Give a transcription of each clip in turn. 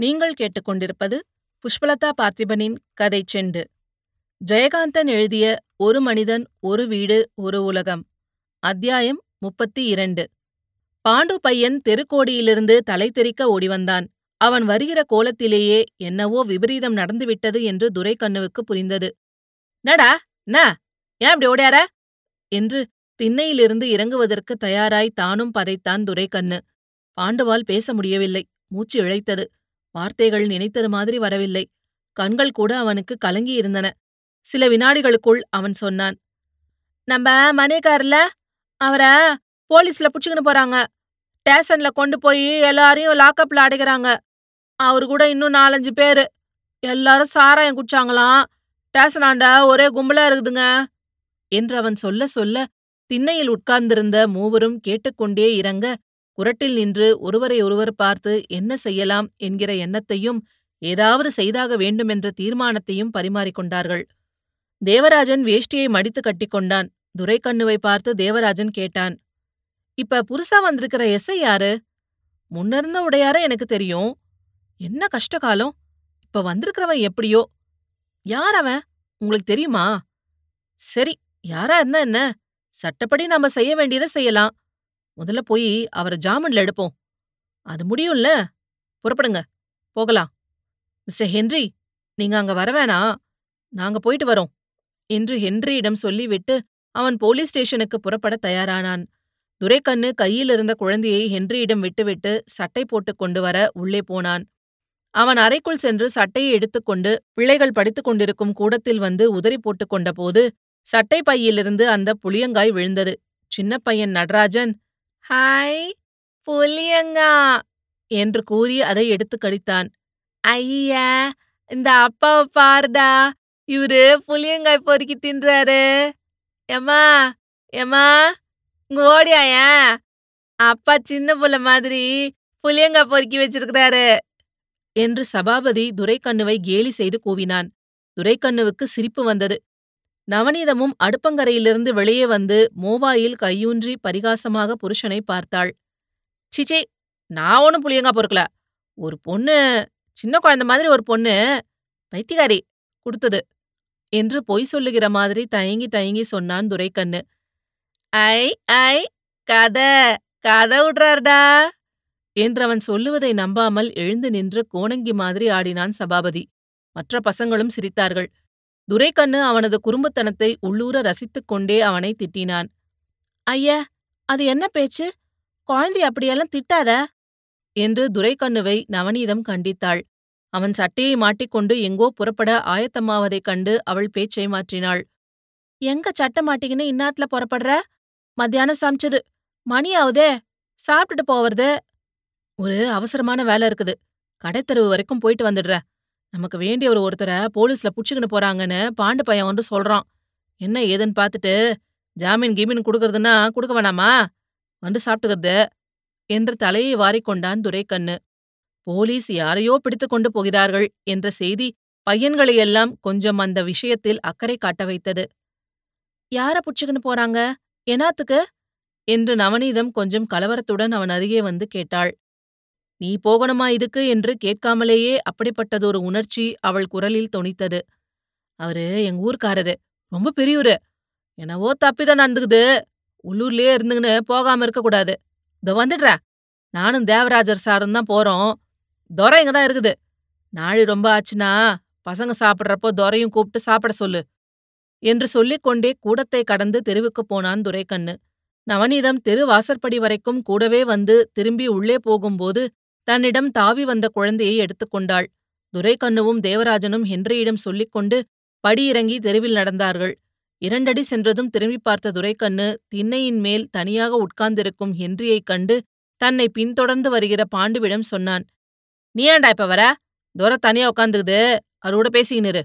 நீங்கள் கேட்டுக்கொண்டிருப்பது புஷ்பலதா பார்த்திபனின் கதை செண்டு. ஜெயகாந்தன் எழுதிய ஒரு மனிதன் ஒரு வீடு ஒரு உலகம் அத்தியாயம் முப்பத்தி இரண்டு பாண்டு பையன் தெருக்கோடியிலிருந்து தலை தெறிக்க ஓடிவந்தான். அவன் வருகிற கோலத்திலேயே என்னவோ விபரீதம் நடந்துவிட்டது என்று துரைக்கண்ணுவுக்கு புரிந்தது. நடா நா ஏன் அப்படி ஓடியார? என்று திண்ணையிலிருந்து இறங்குவதற்கு தயாராய் தானும் பதைத்தான் துரைக்கண்ணு. பாண்டுவால் பேச முடியவில்லை. மூச்சு இழைத்தது. வார்த்தைகள் நினைத்தது மாதிரி வரவில்லை. கண்கள் கூட அவனுக்கு கலங்கியிருந்தன சில வினாடிகளுக்குள் அவன் சொன்னான் நம்ம மணியக்காரில் அவர போலீஸ்ல புடிச்சுக்கின்னு போறாங்க. ஸ்டேஷன்ல கொண்டு போய் எல்லாரையும் லாக்கப்ல அடைக்கிறாங்க அவரு கூட இன்னும் நாலஞ்சு பேரு. எல்லாரும் சாராயம் குடிச்சாங்களாம். ஸ்டேஷனாண்ட ஒரே கும்பலா இருக்குதுங்க. என்று அவன் சொல்ல சொல்ல திண்ணையில் உட்கார்ந்திருந்த மூவரும் கேட்டுக்கொண்டே இறங்க குரட்டில் நின்று ஒருவரை ஒருவர் பார்த்து என்ன செய்யலாம் என்கிற எண்ணத்தையும் ஏதாவது செய்தாக வேண்டுமென்ற தீர்மானத்தையும் பரிமாறிக்கொண்டார்கள் தேவராஜன் வேஷ்டியை மடித்து கட்டிக்கொண்டான் துரைக்கண்ணுவை பார்த்து தேவராஜன் கேட்டான் இப்ப புதுசா வந்திருக்கிற எஸ்ஐ யாரு? முன்னிருந்த உடையார எனக்கு தெரியும். என்ன கஷ்டகாலம் இப்ப வந்திருக்கிறவன் எப்படியோ? யார் அவன்? உங்களுக்கு தெரியுமா? சரி யாரா இருந்தா என்ன? சட்டப்படி நாம செய்ய வேண்டியதை செய்யலாம். முதல்ல போய் அவரை ஜாமீன்ல எடுப்போம். அது முடியும்ல? புறப்படுங்க. போகலாம். மிஸ்டர் ஹென்றி நீங்க அங்க வரவேணாம் நாங்க போயிட்டு வரோம். என்று ஹென்ரியிடம் சொல்லிவிட்டு அவன் போலீஸ் ஸ்டேஷனுக்கு புறப்பட தயாரானான். துரைக்கண்ணு கையில் இருந்த குழந்தையை ஹென்ரியிடம் விட்டுவிட்டு சட்டை போட்டுக் கொண்டு வர உள்ளே போனான். அவன் அறைக்குள் சென்று சட்டையை எடுத்துக்கொண்டு பிள்ளைகள் படித்துக் கொண்டிருக்கும் கூடத்தில் வந்து உதறி போட்டுக் கொண்டபோது சட்டை பையிலிருந்து அந்த புளியங்காய் விழுந்தது. சின்ன பையன் நடராஜன் ஹாய் புளியங்கா என்று கூறி அதை எடுத்து கடித்தான். ஐயா இந்த அப்பாவை பாருடா இவரு புளியங்காய் பொறுக்கி தின்றாரு. ஏமா ஏமா இங்க ஓடியாயா? அப்பா சின்ன புள்ள மாதிரி புளியங்காய் பொறுக்கி வச்சிருக்கிறாரு என்று சபாபதி துரைக்கண்ணுவை கேலி செய்து கூவினான். துரைக்கண்ணுவுக்கு சிரிப்பு வந்தது. நவநீதமும் அடுப்பங்கரையிலிருந்து வெளியே வந்து மோவாயில் கையூன்றி பரிகாசமாக புருஷனை பார்த்தாள். சிச்சே நான் ஒன்னும் புளியங்கா பொறுக்கல. ஒரு பொண்ணு சின்ன குழந்தை மாதிரி ஒரு பொண்ணு பைத்தியகாரி கொடுத்தது என்று பொய் சொல்லுகிற மாதிரி தயங்கி தயங்கி சொன்னான் துரைக்கண்ணு. ஐ ஐ கதை கதை விடுறாருடா என்று அவன் சொல்லுவதை நம்பாமல் எழுந்து நின்று கோணங்கி மாதிரி ஆடினான் சபாபதி. மற்ற பசங்களும் சிரித்தார்கள். துரைக்கண்ணு அவனது குறும்புத்தனத்தை உள்ளூர ரசித்துக் கொண்டே அவனை திட்டினான். ஐய அது என்ன பேச்சு? குழந்தை அப்படியெல்லாம் திட்டாத என்று துரைக்கண்ணுவை நவநீதம் கண்டித்தாள். அவன் சட்டையை மாட்டிக்கொண்டு எங்கோ புறப்பட ஆயத்தமாவதைக் கண்டு அவள் பேச்சை மாற்றினாள். எங்க சட்டை மாட்டிக்கின்னு இன்னாத்துல புறப்படுற? மத்தியானம் சமைச்சது. மணி ஆகுதே சாப்பிட்டுட்டு போவறது. ஒரு அவசரமான வேலை இருக்குது. கடைத்தெருவு வரைக்கும் போயிட்டு வந்துடுற. நமக்கு வேண்டியவர் ஒருத்தரை போலீஸ்ல புடிச்சுக்கின்னு போறாங்கன்னு பாண்டு பையன் வந்து சொல்றான். என்ன ஏதுன்னு பார்த்துட்டு ஜாமீன் கீமீன் கொடுக்கறதுன்னா கொடுக்க வேணாமா? வந்து சாப்பிட்டுக்கிறது. என்று தலையை வாரிக்கொண்டான் துரைக்கண்ணு. போலீஸ் யாரையோ பிடித்து கொண்டு போகிறார்கள் என்ற செய்தி பையன்களையெல்லாம் கொஞ்சம் அந்த விஷயத்தில் அக்கறை காட்ட வைத்தது. யார புடிச்சுக்கின்னு போறாங்க? எனாத்துக்கு என்று நவநீதம் கொஞ்சம் கலவரத்துடன் அவன் அருகே வந்து கேட்டாள். நீ போகணுமா இதுக்கு? என்று கேட்காமலேயே அப்படிப்பட்டதொரு உணர்ச்சி அவள் குரலில் தொனித்தது. அவரு எங்க ஊர்க்காரரு. ரொம்ப பெரியவரு என்னவோ தப்பிதான் நடந்துக்குது. உள்ளூர்லயே இருந்துங்கன்னு போகாம இருக்கக்கூடாது இதோ வந்துடுற. நானும் தேவராஜர் சாரும் தான் போறோம். துரை இங்க தான் இருக்குது. நாழி ரொம்ப ஆச்சுன்னா பசங்க சாப்பிட்றப்போ துரையும் கூப்பிட்டு சாப்பிட சொல்லு. என்று சொல்லிக்கொண்டே கூடத்தை கடந்து தெருவுக்குப் போனான் துரைக்கண்ணு. நவநீதம் தெரு வாசற்படி வரைக்கும் கூடவே வந்து திரும்பி உள்ளே போகும்போது தன்னிடம் தாவி வந்த குழந்தையை எடுத்துக்கொண்டாள் துரைக்கண்ணுவும் தேவராஜனும் ஹென்ரியிடம் சொல்லிக்கொண்டு படியிறங்கி தெருவில் நடந்தார்கள். இரண்டடி சென்றதும் திரும்பி பார்த்த துரைக்கண்ணு திண்ணையின் மேல் தனியாக உட்கார்ந்திருக்கும் ஹென்ரியைக் கண்டு தன்னை பின்தொடர்ந்து வருகிற பாண்டுவிடம் சொன்னான் நீ ஏன்டா இப்ப வர? துரை தனியா உட்காந்துக்குது அவரோட பேசிக்கினிரு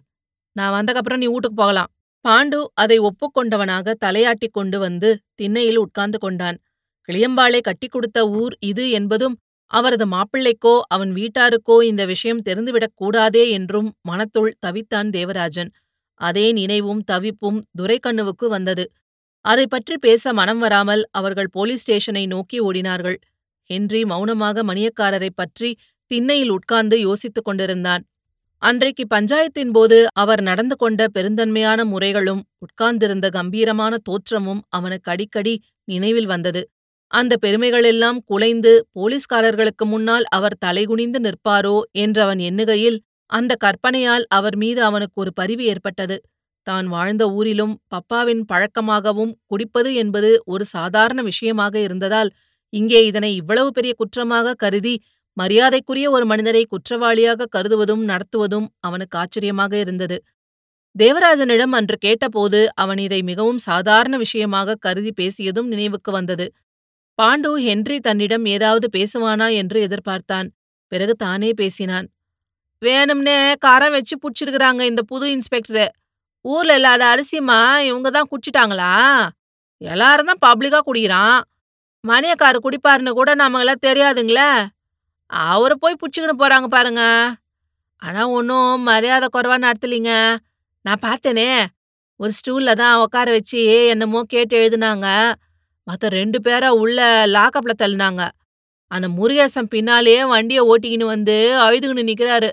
நான் வந்தக்கப்புறம் நீ வீட்டுக்கு போகலாம். பாண்டு அதை ஒப்புக்கொண்டவனாக தலையாட்டிக் கொண்டு வந்து திண்ணையில் உட்கார்ந்து கொண்டான். கிளியம்பாளை கட்டிக் கொடுத்த ஊர் இது என்பதும் அவரது மாப்பிள்ளைக்கோ அவன் வீட்டாருக்கோ இந்த விஷயம் தெரிந்துவிடக் கூடாதே என்றும் மனத்துள் தவித்தான் தேவராஜன். அதே நினைவும் தவிப்பும் துரைக்கண்ணுவுக்கு வந்தது. அதை பற்றி பேச மனம் வராமல் அவர்கள் போலீஸ் ஸ்டேஷனை நோக்கி ஓடினார்கள். ஹென்றி மௌனமாக மணியக்காரரைப் பற்றி திண்ணையில் உட்கார்ந்து யோசித்துக் கொண்டிருந்தான். அன்றைக்கு பஞ்சாயத்தின் போது அவர் நடந்து கொண்ட பெருந்தன்மையான முறைகளும் உட்கார்ந்திருந்த கம்பீரமான தோற்றமும் அவனுக்கு அடிக்கடி நினைவில் வந்தது. அந்த பெருமைகளெல்லாம் குலைந்து போலீஸ்காரர்களுக்கு முன்னால் அவர் தலைகுனிந்து நிற்பாரோ என்றவன் எண்ணுகையில் அந்த கற்பனையால் அவர் மீது அவனுக்கு ஒரு பரிவு ஏற்பட்டது. தான் வாழ்ந்த ஊரிலும் பப்பாவின் பழக்கமாகவும் குடிப்பது என்பது ஒரு சாதாரண விஷயமாக இருந்ததால் இங்கே இதனை இவ்வளவு பெரிய குற்றமாக கருதி மரியாதைக்குரிய ஒரு மனிதரை குற்றவாளியாக கருதுவதும் நடத்துவதும் அவனுக்கு ஆச்சரியமாக இருந்தது. தேவராஜனிடம் அன்று கேட்டபோது அவன் இதை மிகவும் சாதாரண விஷயமாக கருதி பேசியதும் நினைவுக்கு வந்தது. பாண்டு ஹென்றி தன்னிடம் ஏதாவது பேசுவானா என்று எதிர்பார்த்தான். பிறகு தானே பேசினான். வேணும்னே காரம் வச்சு புடிச்சிருக்கிறாங்க இந்த புது இன்ஸ்பெக்டரு. ஊர்ல இல்லாத அரிசியமா இவங்க தான் குடிச்சிட்டாங்களா? எல்லாரும் தான் பப்ளிக்கா குடிக்கிறான். மணியக்காரு குடிப்பாருன்னு கூட நமக்கெல்லாம் தெரியாதுங்களே. அவரை போய் புடிச்சுக்கின்னு போறாங்க பாருங்க. ஆனா ஒன்றும் மரியாதை குறைவா நடத்தலீங்க. நான் பார்த்தேனே ஒரு ஸ்டூல்ல தான் உட்கார வச்சு என்னமோ கேட்டு எழுதுனாங்க. மத்த ரெண்டு பேரா உள்ள லாக்கப்ல தள்ளினாங்க. அந்த முருகேசன் பின்னாலேயே வண்டிய ஓட்டிக்கின்னு வந்து அழுதுகின்னு நிக்கிறாரு.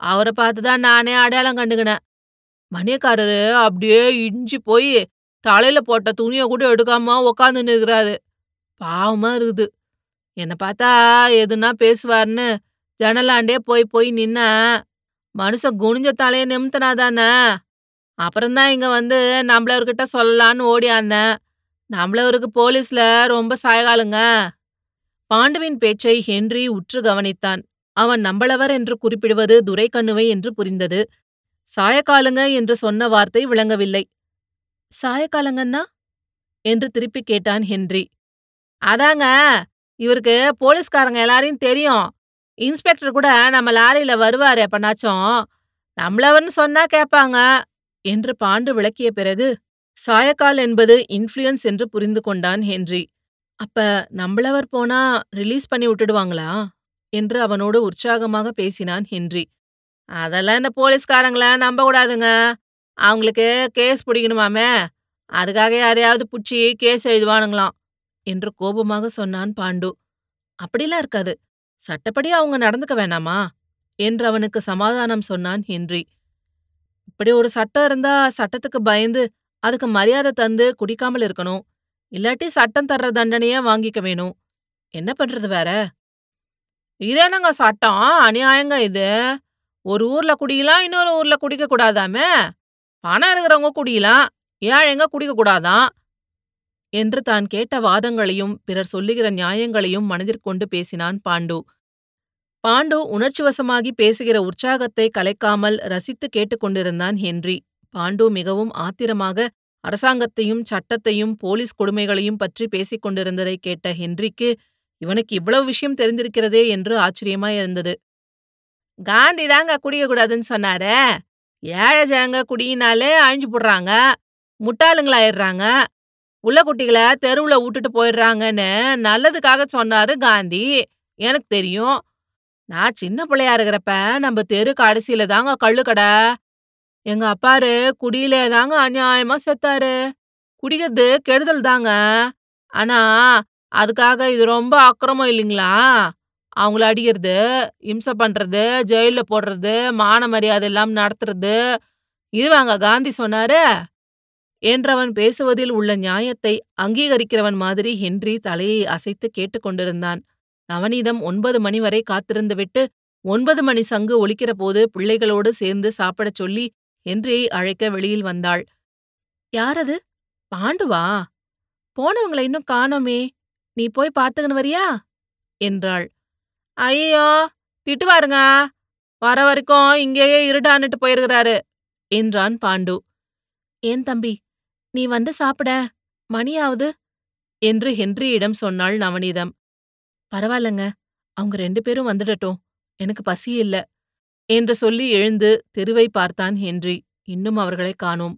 அவரை பார்த்து தான் நானே அடையாளம் கண்டுகினேன் மணியக்காரரு அப்படியே இஞ்சி போய் தலையில போட்ட துணியை கூட எடுக்காம உக்காந்து நிற்கிறாரு பாவமா இருக்குது. என்னை பார்த்தா எதுனா பேசுவார்னு ஜன்னலாண்டே போய் போய் நின்ன மனுஷன் குனிஞ்ச தலையை நிமித்தினாதானே. அப்புறம்தான் இங்க வந்து நம்மளவர்கிட்ட சொல்லலான்னு ஓடியாந்தேன். நம்மளவருக்கு போலீஸ்ல ரொம்ப சாயகாலுங்க. பாண்டுவின் பேச்சை ஹென்றி உற்று கவனித்தான். அவன் நம்பளவர் என்று குறிப்பிடுவது துரைக்கண்ணுவை என்று புரிந்தது. சாயக்காலுங்க என்று சொன்ன வார்த்தை விளங்கவில்லை. சாயக்காலங்கன்னா என்று திருப்பிக் கேட்டான் ஹென்றி. அதாங்க இவருக்கு போலீஸ்காரங்க எல்லாரையும் தெரியும். இன்ஸ்பெக்டர் கூட நம்ம லாரியில வருவாரு எப்பனாச்சும். நம்மளவர்னு சொன்னா கேட்பாங்க என்று பாண்டு விளக்கிய பிறகு சாயக்கால் என்பது இன்ஃப்ளூயன்ஸ் என்று புரிந்து கொண்டான் ஹென்றி. அப்ப நம்மளவர் போனா ரிலீஸ் பண்ணி விட்டுடுவாங்களா? என்று அவனோடு உற்சாகமாக பேசினான் ஹென்றி. அதெல்லாம் இந்த போலீஸ்காரங்கள நம்ப கூடாதுங்க. அவங்களுக்கு கேஸ் பிடிக்கணுமாமே? அதுக்காக யாரையாவது பிடிச்சி கேஸ் எழுதுவானுங்களாம் என்று கோபமாக சொன்னான் பாண்டு. அப்படிலாம் இருக்காது. சட்டப்படி அவங்க நடந்துக்க வேணாமா? என்று அவனுக்கு சமாதானம் சொன்னான் ஹென்றி. இப்படி ஒரு சட்டம் இருந்தா சட்டத்துக்கு பயந்து அதுக்கு மரியாதை தந்து குடிக்காமல் இருக்கணும். இல்லாட்டி சட்டம் தர்ற தண்டனையே வாங்கிக்க வேணும். என்ன பண்றது வேற? இதேனங்க சட்டம். அநியாயங்க இது. ஒரு ஊர்ல குடியலாம் இன்னொரு ஊர்ல குடிக்க கூடாதாமே? பணம் இருக்கிறவங்க குடியலாம் ஏழைங்க குடிக்க கூடாதான் என்று தான் கேட்ட வாதங்களையும் பிறர் சொல்லுகிற நியாயங்களையும் மனதிற்கொண்டு பேசினான் பாண்டு. பாண்டு உணர்ச்சிவசமாகி பேசுகிற உற்சாகத்தை கலைக்காமல் ரசித்து கேட்டுக்கொண்டிருந்தான் ஹென்றி. பாண்டு மிகவும் ஆத்திரமாக அரசாங்கத்தையும் சட்டத்தையும் போலீஸ் கொடுமைகளையும் பற்றி பேசிக் கொண்டிருந்ததை கேட்ட ஹென்றிக்கு இவனுக்கு இவ்வளவு விஷயம் தெரிந்திருக்கிறதே என்று ஆச்சரியமாயிருந்தது காந்தி தாங்க குடிக்கக்கூடாதுன்னு சொன்னாரே. ஏழை ஜனங்க குடியினாலே அழிஞ்சு போடுறாங்க. முட்டாளுங்களாயிடுறாங்க. உள்ள குட்டிகளை தெருவுல விட்டுட்டு போயிடுறாங்கன்னு நல்லதுக்காக சொன்னாரு காந்தி. எனக்கு தெரியும். நான் சின்ன பிள்ளையா இருக்கிறப்ப நம்ம தெரு கடைசியில தாங்க கள்ளுக்கடை எங்க அப்பாரு குடியிலே தாங்க அநியாயமா செத்தாரு. குடிக்கிறது கெடுதல் தாங்க. ஆனா அதுக்காக இது ரொம்ப அக்கிரமம் இல்லைங்களா? அவங்கள அடிக்கிறது இம்சை பண்றது ஜெயில்ல போடுறது மான மரியாதை இல்லாம நடத்துறது. இதுவாங்க காந்தி சொன்னாரு. என்றவன் பேசுவதில் உள்ள நியாயத்தை அங்கீகரிக்கிறவன் மாதிரி ஹென்றி தலையை அசைத்து கேட்டுக்கொண்டிருந்தான் நவநீதம் ஒன்பது மணி வரை காத்திருந்துவிட்டு ஒன்பது மணி சங்கு ஒலிக்கிற போது பிள்ளைகளோடு சேர்ந்து சாப்பிடச் சொல்லி ஹென்ரியை அழைக்க வெளியில் வந்தாள். யாரது? பாண்டுவா? போனவங்களை இன்னும் காணோமே. நீ போய் பார்த்துக்கின்னு வரியா? என்றாள். ஐயோ திட்டுவாருங்க வர வரைக்கும் இங்கேயே இருடான்னுட்டு போயிருக்கிறாரு என்றான் பாண்டு. ஏன் தம்பி? நீ வந்து சாப்பிட. மணியாவது? என்று ஹென்ரியிடம் சொன்னாள் நவநீதம். பரவாயில்லங்க. அவங்க ரெண்டு பேரும் வந்துடட்டும். எனக்கு பசி இல்ல. என்று சொல்லி எழுந்து தெருவை பார்த்தான் ஹென்றி. இன்னும் அவர்களை காணோம்.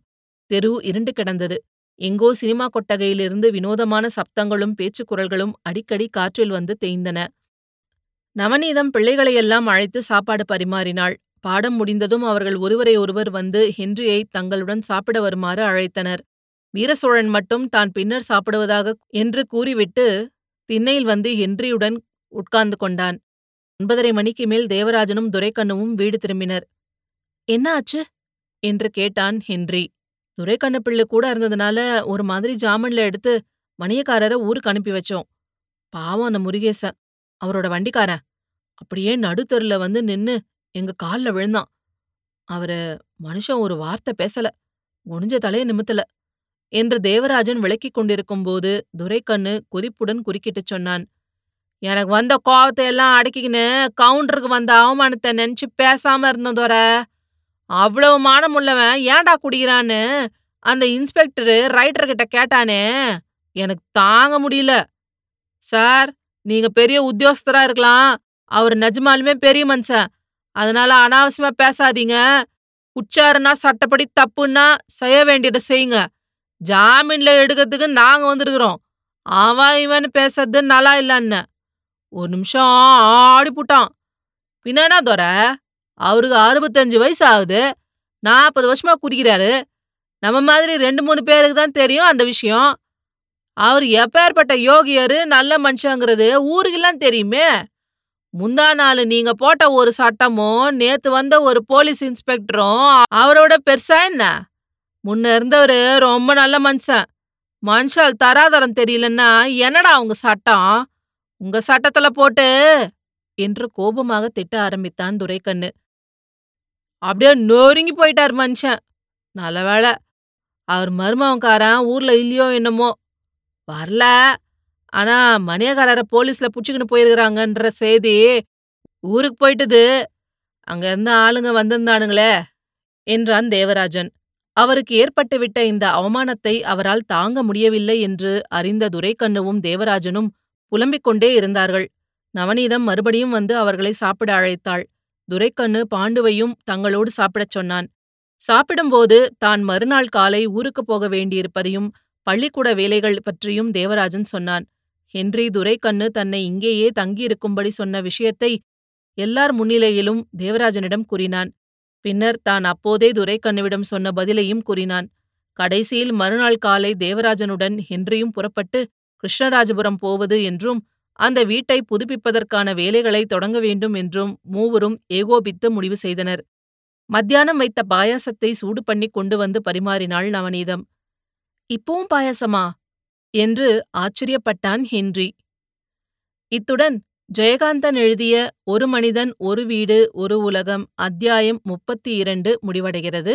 தெரு இருண்டு கிடந்தது. எங்கோ சினிமா கொட்டகையிலிருந்து வினோதமான சப்தங்களும் பேச்சுக் குரல்களும் அடிக்கடி காற்றில் வந்து தேய்ந்தன. நவநீதம் பிள்ளைகளையெல்லாம் அழைத்து சாப்பாடு பரிமாறினாள். பாடம் முடிந்ததும் அவர்கள் ஒருவரை ஒருவர் வந்து ஹென்ரியை தங்களுடன் சாப்பிட வருமாறு அழைத்தனர். வீரசோழன் மட்டும் தான் பின்னர் சாப்பிடுவதாக என்று கூறிவிட்டு திண்ணையில் வந்து ஹென்ரியுடன் உட்கார்ந்து கொண்டான். ஒன்பதரை மணிக்கு மேல் தேவராஜனும் துரைக்கண்ணுவும் வீடு திரும்பினர். என்ன ஆச்சு? என்று கேட்டான் ஹென்றி. துரைக்கண்ணு பிள்ளை கூட இருந்ததுனால ஒரு மாதிரி ஜாமீன்ல எடுத்து மணியக்காரரை ஊருக்கு அனுப்பி வச்சோம். பாவம் அந்த முருகேசன் அவரோட வண்டிக்காரன் அப்படியே நடுத்தெருல வந்து நின்னு எங்க கால்ல விழுந்தான். அவரு மனுஷன் ஒரு வார்த்தை பேசல. குனிஞ்ச தலைய நிமித்தல. என்று தேவராஜன் விளக்கிக் கொண்டிருக்கும்போது துரைக்கண்ணு கொதிப்புடன் குறுக்கிட்டுச் சொன்னான். எனக்கு வந்த கோவத்தை எல்லாம் அடக்கிக்கின்னு கவுண்டருக்கு வந்த அவமானத்தை நினைச்சு பேசாம இருந்ததோர அவ்வளவு மானமுள்ளவன் ஏன்டா குடிக்கிறான்னு அந்த இன்ஸ்பெக்டரு ரைட்டர்கிட்ட கேட்டானே. எனக்கு தாங்க முடியல. சார் நீங்க பெரிய உத்தியோகஸ்தரா இருக்கலாம். அவர் நிஜமாலுமே பெரிய மனுஷன். அதனால அனாவசியமா பேசாதீங்க. உச்சாருனா சட்டப்படி தப்புன்னா செய்ய வேண்டியதை செய்யுங்க. ஜாமீன்ல எடுக்கிறதுக்கு நாங்க வந்திருக்கிறோம். அவன் இவன் பேசுறது நல்லா இல்லன்னு. ஒரு நிமிஷம் ஆடிப்புட்டான் பின்னா துற? அவருக்கு அறுபத்தஞ்சு வயசு ஆகுது நாற்பது வருஷமா குடிக்கிறாரு. நம்ம மாதிரி ரெண்டு மூணு பேருக்கு தான் தெரியும் அந்த விஷயம். அவர் எப்பேற்பட்ட யோகியரு நல்ல மனுஷங்கிறது ஊருக்கெல்லாம் தெரியுமே. முந்தா நாள் நீங்க போட்ட ஒரு சட்டமும் நேத்து வந்த ஒரு போலீஸ் இன்ஸ்பெக்டரும் அவரோட பெருசா என்ன? முன்ன இருந்தவரு ரொம்ப நல்ல மனுஷன். மனுஷால் தராதரம் தெரியலன்னா என்னடா உங்க சட்டம்? உங்க சட்டத்துல போட்டு என்று கோபமாக திட்ட ஆரம்பித்தான் துரைக்கண்ணு. அப்படியே நொறுங்கி போயிட்டார் மனுஷன். நல்ல வேலை அவர் மருமவன்காரன் ஊர்ல இல்லையோ என்னமோ. வரல. ஆனா மணியக்காரரை போலீஸ்ல புடிச்சுக்கின்னு போயிருக்கிறாங்கன்ற செய்தி ஊருக்கு போயிட்டுது. அங்க இருந்த ஆளுங்க வந்திருந்தானுங்களே என்றான் தேவராஜன். அவருக்கு ஏற்பட்டுவிட்ட இந்த அவமானத்தை அவரால் தாங்க முடியவில்லை என்று அறிந்த துரைக்கண்ணுவும் தேவராஜனும் புலம்பிக் கொண்டே இருந்தார்கள். நவநீதம் மறுபடியும் வந்து அவர்களை சாப்பிட அழைத்தாள். துரைக்கண்ணு பாண்டுவையும் தங்களோடு சாப்பிடச் சொன்னான். சாப்பிடும்போது தான் மறுநாள் காலை ஊருக்குப் போக வேண்டியிருப்பதையும் பள்ளிக்கூட வேலைகள் பற்றியும் தேவராஜன் சொன்னான். ஹென்றி துரைக்கண்ணு தன்னை இங்கேயே தங்கியிருக்கும்படி சொன்ன விஷயத்தை எல்லார் முன்னிலையிலும் தேவராஜனிடம் கூறினான். பின்னர் தான் அப்போதே துரைக்கண்ணுவிடம் சொன்ன பதிலையும் கூறினான். கடைசியில் மறுநாள் காலை தேவராஜனுடன் ஹென்றியும் புறப்பட்டு கிருஷ்ணராஜபுரம் போவது என்றும் அந்த வீட்டை புதுப்பிப்பதற்கான வேலைகளை தொடங்க வேண்டும் என்றும் மூவரும் ஏகோபித்து முடிவு செய்தனர். மத்தியானம் வைத்த பாயாசத்தை சூடு பண்ணி கொண்டு வந்து பரிமாறினாள் நவநீதம். இப்பவும் பாயாசமா என்று ஆச்சரியப்பட்டான் ஹென்றி. இத்துடன் ஜெயகாந்தன் எழுதிய ஒரு மனிதன் ஒரு வீடு ஒரு உலகம் அத்தியாயம் முப்பத்தி இரண்டு முடிவடைகிறது.